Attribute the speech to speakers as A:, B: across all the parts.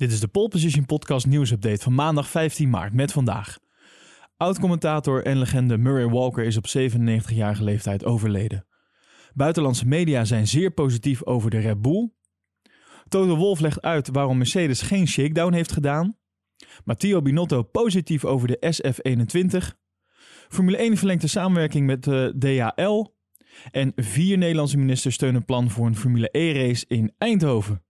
A: Dit is de Pole Position Podcast nieuwsupdate van maandag 15 maart met vandaag. Oud-commentator en legende Murray Walker is op 97-jarige leeftijd overleden. Buitenlandse media zijn zeer positief over de Red Bull. Toto Wolff legt uit waarom Mercedes geen shakedown heeft gedaan. Matteo Binotto positief over de SF21. Formule 1 verlengt de samenwerking met de DHL. En vier Nederlandse ministers steunen plan voor een Formule E-race in Eindhoven.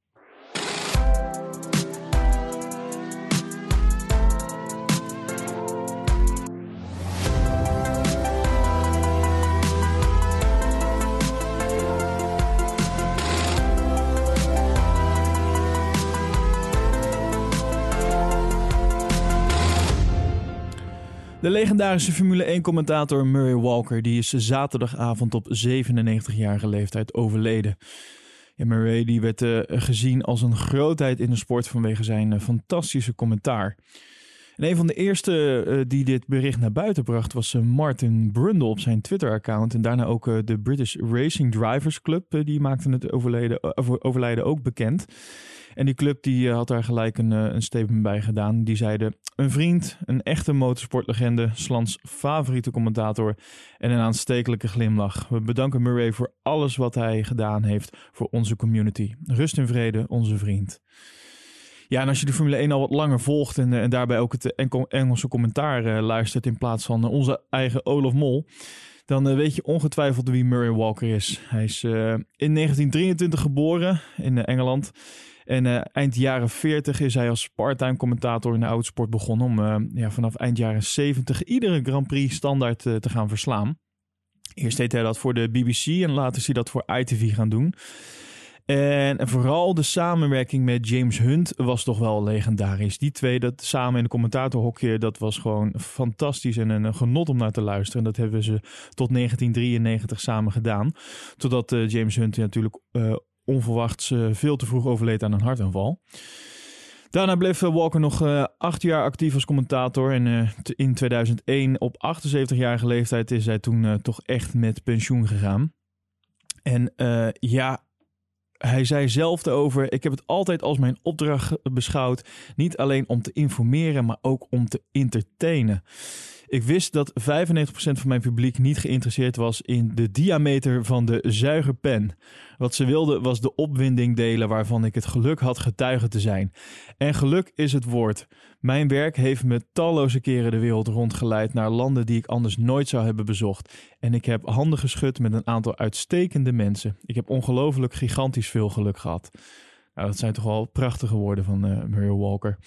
A: De legendarische Formule 1-commentator Murray Walker die is zaterdagavond op 97-jarige leeftijd overleden. Murray die werd uh, gezien als een grootheid in de sport vanwege zijn uh, fantastische commentaar. En een van de eerste uh, die dit bericht naar buiten bracht was Martin Brundle op zijn Twitter-account. En daarna ook de British Racing Drivers Club. die maakte het overleden, overlijden ook bekend. En die club die had daar gelijk een, een statement bij gedaan. Die zeiden: Een vriend, een echte motorsportlegende, Slans favoriete commentator en een aanstekelijke glimlach. We bedanken Murray voor alles wat hij gedaan heeft voor onze community. Rust en vrede, onze vriend. Ja, en als je de Formule 1 al wat langer volgt en, en daarbij ook het Engelse commentaar luistert in plaats van onze eigen Olaf Mol, dan weet je ongetwijfeld wie Murray Walker is. Hij is in 1923 geboren in Engeland. En uh, eind jaren 40 is hij als parttime commentator in de autosport begonnen om uh, ja, vanaf eind jaren 70 iedere Grand Prix standaard uh, te gaan verslaan. Eerst deed hij dat voor de BBC en later is hij dat voor ITV gaan doen. En vooral de samenwerking met James Hunt was toch wel legendarisch. Die twee, dat samen in de commentatorhokje, dat was gewoon fantastisch en een genot om naar te luisteren. En dat hebben ze tot 1993 samen gedaan. Totdat James Hunt natuurlijk onverwachts uh, veel te vroeg overleed aan een hartaanval. Daarna bleef uh, Walker nog uh, acht jaar actief als commentator. En in 2001, op 78-jarige leeftijd, is hij toen toch echt met pensioen gegaan. En ja, hij zei zelf erover: Ik heb het altijd als mijn opdracht beschouwd. Niet alleen om te informeren, maar ook om te entertainen. Ik wist dat 95% van mijn publiek niet geïnteresseerd was in de diameter van de zuigerpen. Wat ze wilden was de opwinding delen waarvan ik het geluk had getuige te zijn. En geluk is het woord. Mijn werk heeft me talloze keren de wereld rondgeleid naar landen die ik anders nooit zou hebben bezocht. En ik heb handen geschud met een aantal uitstekende mensen. Ik heb ongelooflijk gigantisch veel geluk gehad. Nou, dat zijn toch wel prachtige woorden van uh, Muriel Walker.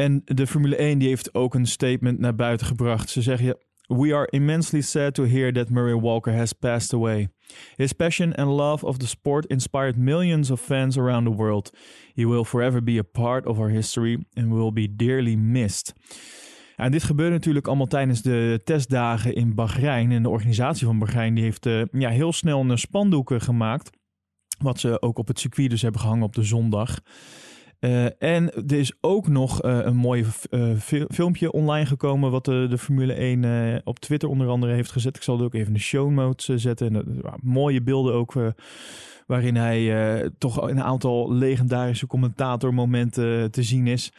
A: En de Formule 1 die heeft ook een statement naar buiten gebracht. Ze zeggen: We are immensely sad to hear that Murray Walker has passed away. His passion and love of the sport inspired millions of fans around the world. He will forever be a part of our history and will be dearly missed. En dit gebeurde natuurlijk allemaal tijdens de testdagen in Bahrein. En de organisatie van Bahrein die heeft uh, ja, heel snel een spandoeken gemaakt. Wat ze ook op het circuit dus hebben gehangen op de zondag. Uh, en er is ook nog uh, een mooi uh, filmpje online gekomen. wat de, de Formule 1 op Twitter onder andere heeft gezet. Ik zal het ook even in de show notes zetten. En, mooie beelden ook. waarin hij toch een aantal legendarische commentatormomenten te zien is.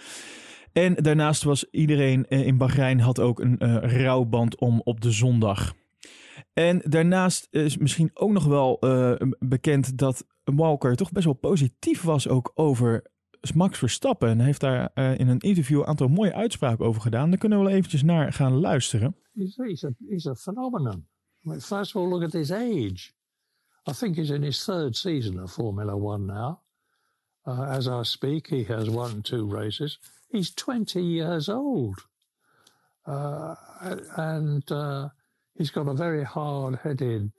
A: En daarnaast was iedereen in Bahrein had ook een rouwband om op de zondag. En daarnaast is misschien ook nog wel bekend dat Walker toch best wel positief was ook over Max Verstappen en heeft daar uh, in een interview een aantal mooie uitspraken over gedaan. Daar kunnen we wel eventjes naar gaan luisteren.
B: He's, he's, a, he's a phenomenon. First of all, look at his age. I think he's in his third season of Formula One now. Uh, as I speak, he has won two races. He's 20 years old. Uh, and uh, he's got a very hard-headed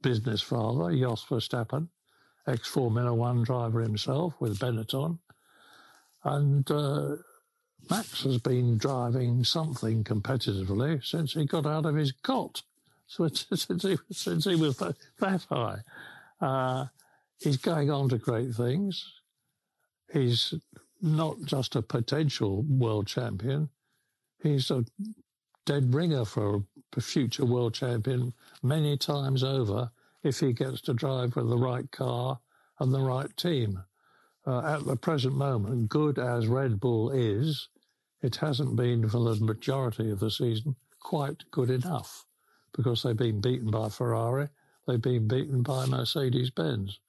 B: business father, Jos Verstappen, ex-Formula One driver himself with Benetton. And uh, Max has been driving something competitively since he got out of his cot. Since he, since he was that, that high. Uh, he's going on to great things. He's not just a potential world champion. He's a dead ringer for a future world champion many times over if he gets to drive with the right car and the right team. Uh, at the present moment, good as Red Bull is, it hasn't been for the majority of the season quite good enough because they've been beaten by Ferrari, they've been beaten by Mercedes Benz.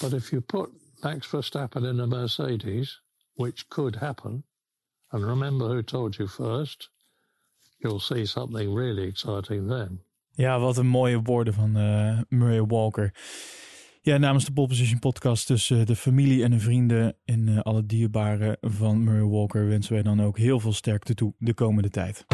B: But if you put Max Verstappen in a Mercedes, which could happen, and remember who told you first, you'll see something really exciting then.
A: Ja, wat een mooie woorden van uh, Murray Walker. Ja, namens de Pole Position podcast tussen de familie en de vrienden en uh, alle dierbaren van Murray Walker wensen wij dan ook heel veel sterkte toe de komende tijd.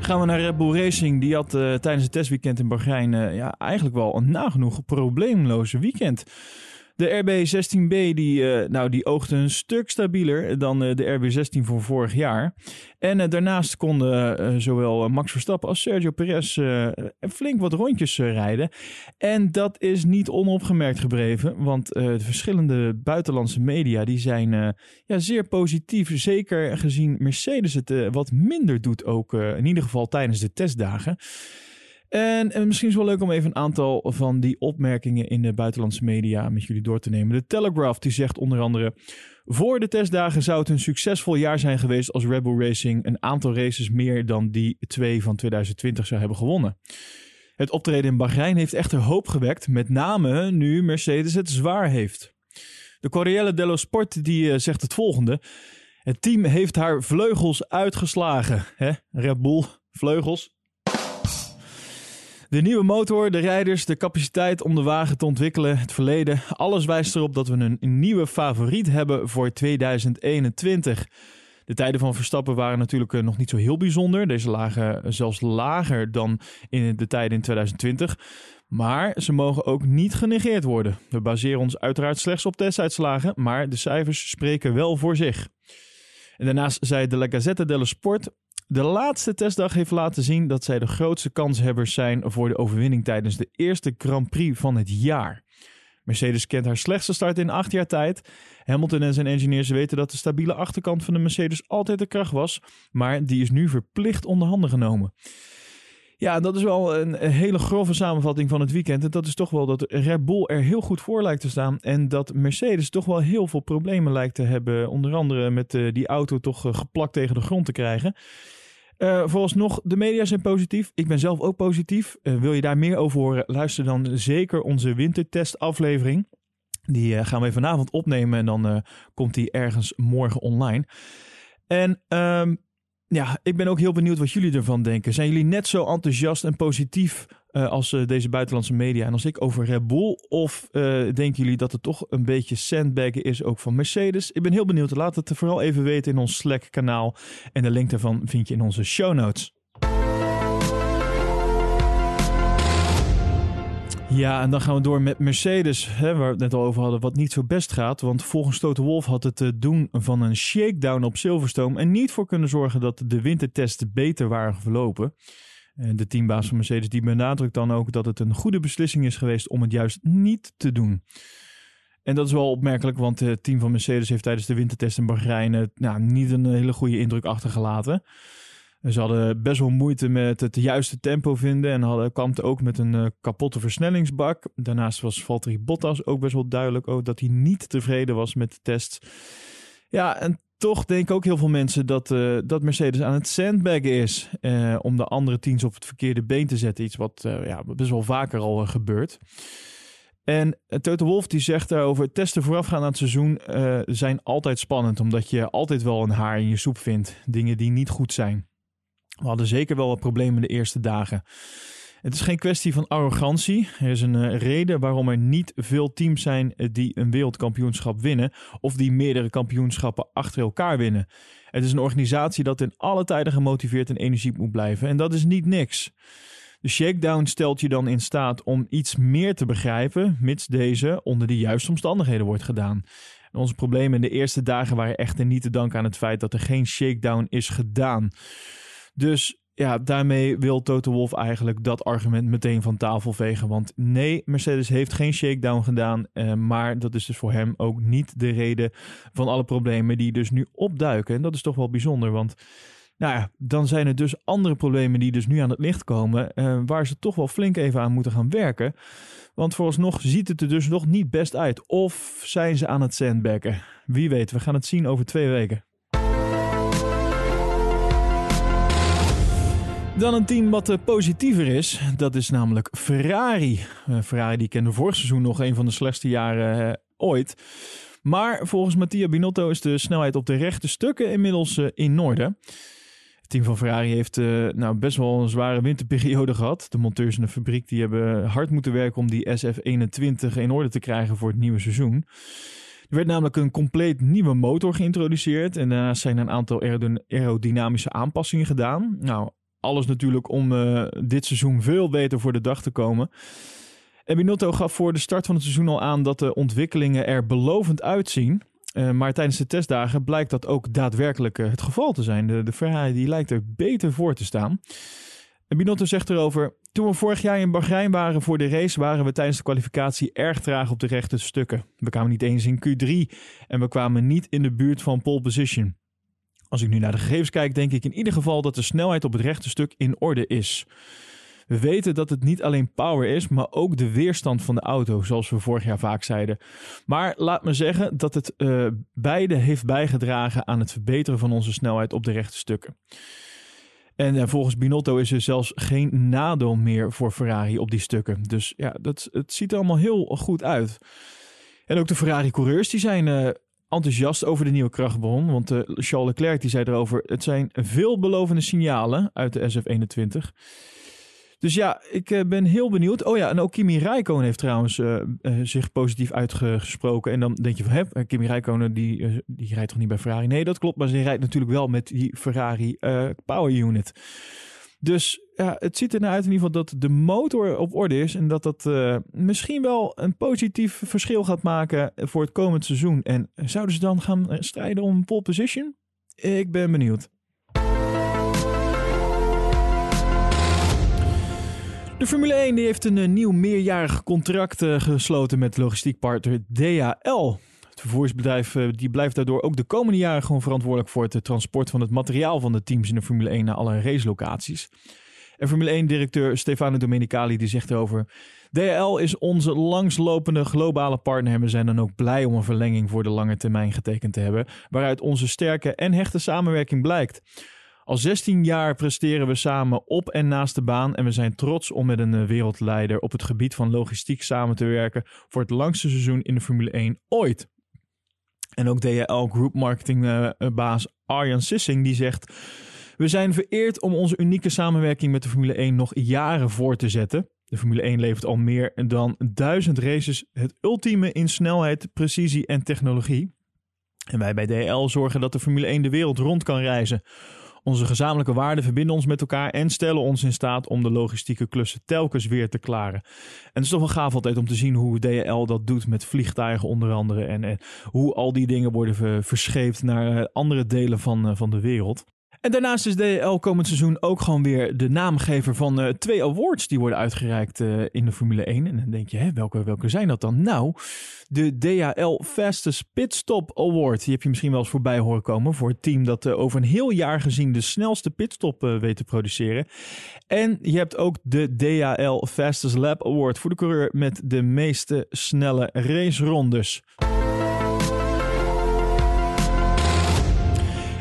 A: Gaan we naar Red Bull Racing. Die had uh, tijdens het testweekend in Bahrein ja, eigenlijk wel een nagenoeg probleemloze weekend. De RB16B die, uh, nou, die oogde een stuk stabieler dan uh, de RB16 van vorig jaar. En uh, daarnaast konden zowel Max Verstappen als Sergio Perez flink wat rondjes rijden. En dat is niet onopgemerkt gebleven, want de verschillende buitenlandse media die zijn ja, zeer positief. Zeker gezien Mercedes het wat minder doet, ook in ieder geval tijdens de testdagen. En, en, misschien is het wel leuk om even een aantal van die opmerkingen in de buitenlandse media met jullie door te nemen. De Telegraph die zegt onder andere: Voor de testdagen zou het een succesvol jaar zijn geweest als Red Bull Racing een aantal races meer dan die twee van 2020 zou hebben gewonnen. Het optreden in Bahrein heeft echter hoop gewekt, met name nu Mercedes het zwaar heeft. De Corriere dello Sport die uh, zegt het volgende: Het team heeft haar vleugels uitgeslagen. Hè? Red Bull, vleugels, de nieuwe motor, de rijders, de capaciteit om de wagen te ontwikkelen, het verleden. Alles wijst erop dat we een, nieuwe favoriet hebben voor 2021. De tijden van Verstappen waren natuurlijk eh, nog niet zo heel bijzonder. Deze lagen zelfs lager dan in de tijden in 2020. Maar ze mogen ook niet genegeerd worden. We baseren ons uiteraard slechts op testuitslagen, maar de cijfers spreken wel voor zich. En daarnaast zei de La Gazzetta dello Sport de laatste testdag heeft laten zien dat zij de grootste kanshebbers zijn voor de overwinning tijdens de eerste Grand Prix van het jaar. Mercedes kent haar slechtste start in acht jaar tijd. Hamilton en zijn engineers weten dat de stabiele achterkant van de Mercedes altijd de kracht was, maar die is nu verplicht onder handen genomen. Ja, dat is wel een, hele grove samenvatting van het weekend. En dat is toch wel dat Red Bull er heel goed voor lijkt te staan. En dat Mercedes toch wel heel veel problemen lijkt te hebben. Onder andere met uh, die auto toch uh, geplakt tegen de grond te krijgen. Uh, vooralsnog, de media zijn positief. Ik ben zelf ook positief. wil je daar meer over horen? Luister dan zeker onze wintertest aflevering. Die gaan we vanavond opnemen en dan komt die ergens morgen online. En um, ja, ik ben ook heel benieuwd wat jullie ervan denken. Zijn jullie net zo enthousiast en positief uh, als uh, deze buitenlandse media en als ik over Red Bull? Of uh, denken jullie dat het toch een beetje sandbaggen is ook van Mercedes? Ik ben heel benieuwd. Laat het vooral even weten in ons Slack kanaal. En de link daarvan vind je in onze show notes. Ja, en dan gaan we door met Mercedes, hè, waar we het net al over hadden, wat niet zo best gaat. Want volgens Toto Wolf had het doen van een shakedown op Silverstone en niet voor kunnen zorgen dat de wintertesten beter waren verlopen. De teambaas van Mercedes die benadrukt dan ook dat het een goede beslissing is geweest om het juist niet te doen. En dat is wel opmerkelijk, want het team van Mercedes heeft tijdens de wintertest in Bahrein nou, niet een hele goede indruk achtergelaten. Ze hadden best wel moeite met het juiste tempo vinden en hadden, kampten ook met een uh, kapotte versnellingsbak. Daarnaast was Valtteri Bottas ook best wel duidelijk ook dat hij niet tevreden was met de test. Ja, en toch denken ook heel veel mensen dat, uh, dat Mercedes aan het sandbaggen is uh, om de andere teams op het verkeerde been te zetten. Iets wat ja, best wel vaker al gebeurt. En Toto Wolf die zegt daarover, testen voorafgaan aan het seizoen zijn altijd spannend, omdat je altijd wel een haar in je soep vindt. Dingen die niet goed zijn. We hadden zeker wel wat problemen de eerste dagen. Het is geen kwestie van arrogantie. Er is een uh, reden waarom er niet veel teams zijn eh, die een wereldkampioenschap winnen of die meerdere kampioenschappen achter elkaar winnen. Het is een organisatie dat in alle tijden gemotiveerd en energiek moet blijven en dat is niet niks. De shakedown stelt je dan in staat om iets meer te begrijpen, mits deze onder de juiste omstandigheden wordt gedaan. Onze problemen in de eerste dagen waren echter niet te danken aan het feit dat er geen shakedown is gedaan. Dus ja, daarmee wil Toto Wolf eigenlijk dat argument meteen van tafel vegen. Want nee, Mercedes heeft geen shakedown gedaan. Eh, maar dat is dus voor hem ook niet de reden van alle problemen die dus nu opduiken. En dat is toch wel bijzonder, want nou ja, dan zijn er dus andere problemen die dus nu aan het licht komen. Uh, waar ze toch wel flink even aan moeten gaan werken. Want vooralsnog ziet het er dus nog niet best uit. Of zijn ze aan het sandbaggen? Wie weet, we gaan het zien over twee weken. Dan een team wat uh, positiever is. Dat is namelijk Ferrari. Uh, Ferrari die kende vorig seizoen nog een van de slechtste jaren uh, ooit. Maar volgens Mattia Binotto is de snelheid op de rechte stukken inmiddels in orde. Het team van Ferrari heeft nou, best wel een zware winterperiode gehad. De monteurs in de fabriek die hebben hard moeten werken om die SF21 in orde te krijgen voor het nieuwe seizoen. Er werd namelijk een compleet nieuwe motor geïntroduceerd en daarnaast zijn een aantal aerodynamische aanpassingen gedaan. Nou, alles natuurlijk om uh, dit seizoen veel beter voor de dag te komen. En Binotto gaf voor de start van het seizoen al aan dat de ontwikkelingen er belovend uitzien. Uh, maar tijdens de testdagen blijkt dat ook daadwerkelijk uh, het geval te zijn. De, de Ferrari die lijkt er beter voor te staan. En Binotto zegt erover: Toen we vorig jaar in Bahrein waren voor de race, waren we tijdens de kwalificatie erg traag op de rechte stukken. We kwamen niet eens in Q3 en we kwamen niet in de buurt van pole position. Als ik nu naar de gegevens kijk, denk ik in ieder geval dat de snelheid op het rechte stuk in orde is. We weten dat het niet alleen power is, maar ook de weerstand van de auto, zoals we vorig jaar vaak zeiden. Maar laat me zeggen dat het uh, beide heeft bijgedragen aan het verbeteren van onze snelheid op de rechte stukken. En uh, volgens Binotto is er zelfs geen nadeel meer voor Ferrari op die stukken. Dus ja, dat, het ziet er allemaal heel goed uit. En ook de Ferrari-coureurs die zijn uh, enthousiast over de nieuwe krachtbron. Want uh, Charles Leclerc die zei erover: het zijn veelbelovende signalen uit de SF21. Dus ja, ik uh, ben heel benieuwd. Oh ja, en ook Kimi Räikkönen heeft trouwens uh, zich positief uitgesproken. En dan denk je van, hè, Kimi Räikkönen die, die rijdt toch niet bij Ferrari? Nee, dat klopt, maar ze rijdt natuurlijk wel met die Ferrari Power Unit. Dus ja, het ziet er uit in ieder geval dat de motor op orde is. En dat dat uh, misschien wel een positief verschil gaat maken voor het komend seizoen. En zouden ze dan gaan strijden om pole position? Ik ben benieuwd. De Formule 1 die heeft een nieuw meerjarig contract gesloten met logistiekpartner DHL. Het vervoersbedrijf uh, die blijft daardoor ook de komende jaren gewoon verantwoordelijk voor het transport van het materiaal van de teams in de Formule 1 naar alle racelocaties. En Formule 1-directeur Stefano Domenicali die zegt erover... DHL is onze langslopende globale partner en we zijn dan ook blij om een verlenging voor de lange termijn getekend te hebben, waaruit onze sterke en hechte samenwerking blijkt. Al 16 jaar presteren we samen op en naast de baan en we zijn trots om met een wereldleider op het gebied van logistiek samen te werken voor het langste seizoen in de Formule 1 ooit. En ook DHL Group Marketing baas Arjan Sissing die zegt... We zijn vereerd om onze unieke samenwerking met de Formule 1 nog jaren voor te zetten. De Formule 1 levert al meer dan duizend races het ultieme in snelheid, precisie en technologie. En wij bij DL zorgen dat de Formule 1 de wereld rond kan reizen. Onze gezamenlijke waarden verbinden ons met elkaar en stellen ons in staat om de logistieke klussen telkens weer te klaren. En het is toch wel gaaf altijd om te zien hoe DHL dat doet met vliegtuigen onder andere. En, hoe al die dingen worden verscheept naar andere delen van, van de wereld. En daarnaast is DHL komend seizoen ook gewoon weer de naamgever van uh, twee awards die worden uitgereikt uh, in de Formule 1. En dan denk je, hè, welke, welke zijn dat dan? Nou, de DHL Fastest Pitstop Award. Die heb je misschien wel eens voorbij horen komen voor het team dat uh, over een heel jaar gezien de snelste pitstop weet te produceren. En je hebt ook de DHL Fastest Lap Award voor de coureur met de meeste snelle racerondes.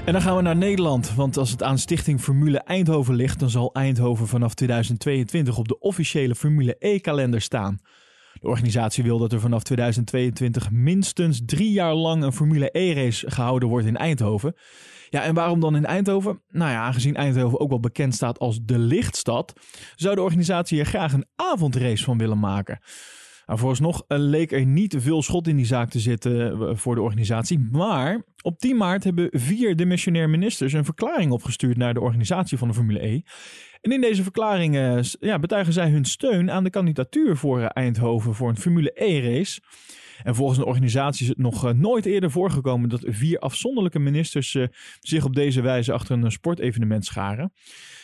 A: En dan gaan we naar Nederland. Want als het aan Stichting Formule Eindhoven ligt, dan zal Eindhoven vanaf 2022 op de officiële Formule E-kalender staan. De organisatie wil dat er vanaf 2022 minstens drie jaar lang een Formule E-race gehouden wordt in Eindhoven. Ja, en waarom dan in Eindhoven? Nou ja, aangezien Eindhoven ook wel bekend staat als de lichtstad, zou de organisatie er graag een avondrace van willen maken. Nou, vooralsnog leek er niet veel schot in die zaak te zitten voor de organisatie. Maar op 10 maart hebben vier demissionair ministers een verklaring opgestuurd naar de organisatie van de Formule E. En in deze verklaring ja, betuigen zij hun steun aan de kandidatuur voor Eindhoven voor een Formule E-race. En volgens de organisatie is het nog nooit eerder voorgekomen dat vier afzonderlijke ministers zich op deze wijze achter een sportevenement scharen.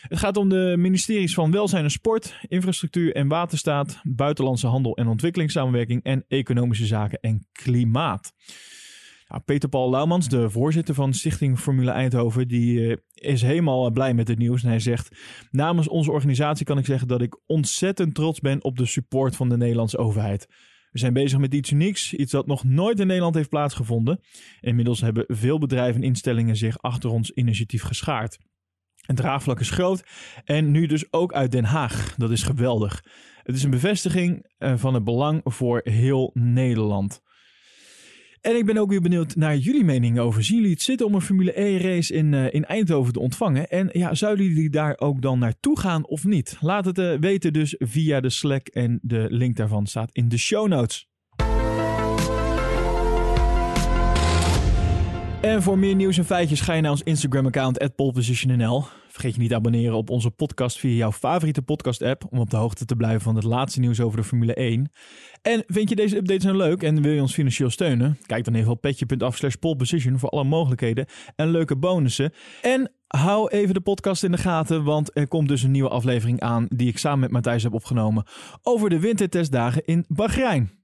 A: Het gaat om de ministeries van Welzijn en Sport, Infrastructuur en Waterstaat, Buitenlandse Handel en Ontwikkelingssamenwerking en Economische Zaken en Klimaat. Ja, Peter Paul Laumans, de voorzitter van Stichting Formule Eindhoven, die is helemaal blij met het nieuws. En hij zegt: Namens onze organisatie kan ik zeggen dat ik ontzettend trots ben op de support van de Nederlandse overheid. We zijn bezig met iets unieks, iets dat nog nooit in Nederland heeft plaatsgevonden. Inmiddels hebben veel bedrijven en instellingen zich achter ons initiatief geschaard. Het draagvlak is groot en nu dus ook uit Den Haag. Dat is geweldig. Het is een bevestiging eh, van het belang voor heel Nederland. En ik ben ook weer benieuwd naar jullie mening over. Zien jullie het zitten om een Formule E race in, uh, in Eindhoven te ontvangen? En ja, zouden jullie daar ook dan naartoe gaan of niet? Laat het uh, weten dus via de Slack en de link daarvan staat in de show notes. En voor meer nieuws en feitjes ga je naar ons Instagram-account @polepositionnl. Vergeet je niet te abonneren op onze podcast via jouw favoriete podcast-app om op de hoogte te blijven van het laatste nieuws over de Formule 1. En vind je deze updates nou leuk en wil je ons financieel steunen? Kijk dan even op petje.af slash voor alle mogelijkheden en leuke bonussen. En hou even de podcast in de gaten, want er komt dus een nieuwe aflevering aan die ik samen met Matthijs heb opgenomen over de wintertestdagen in Bahrein.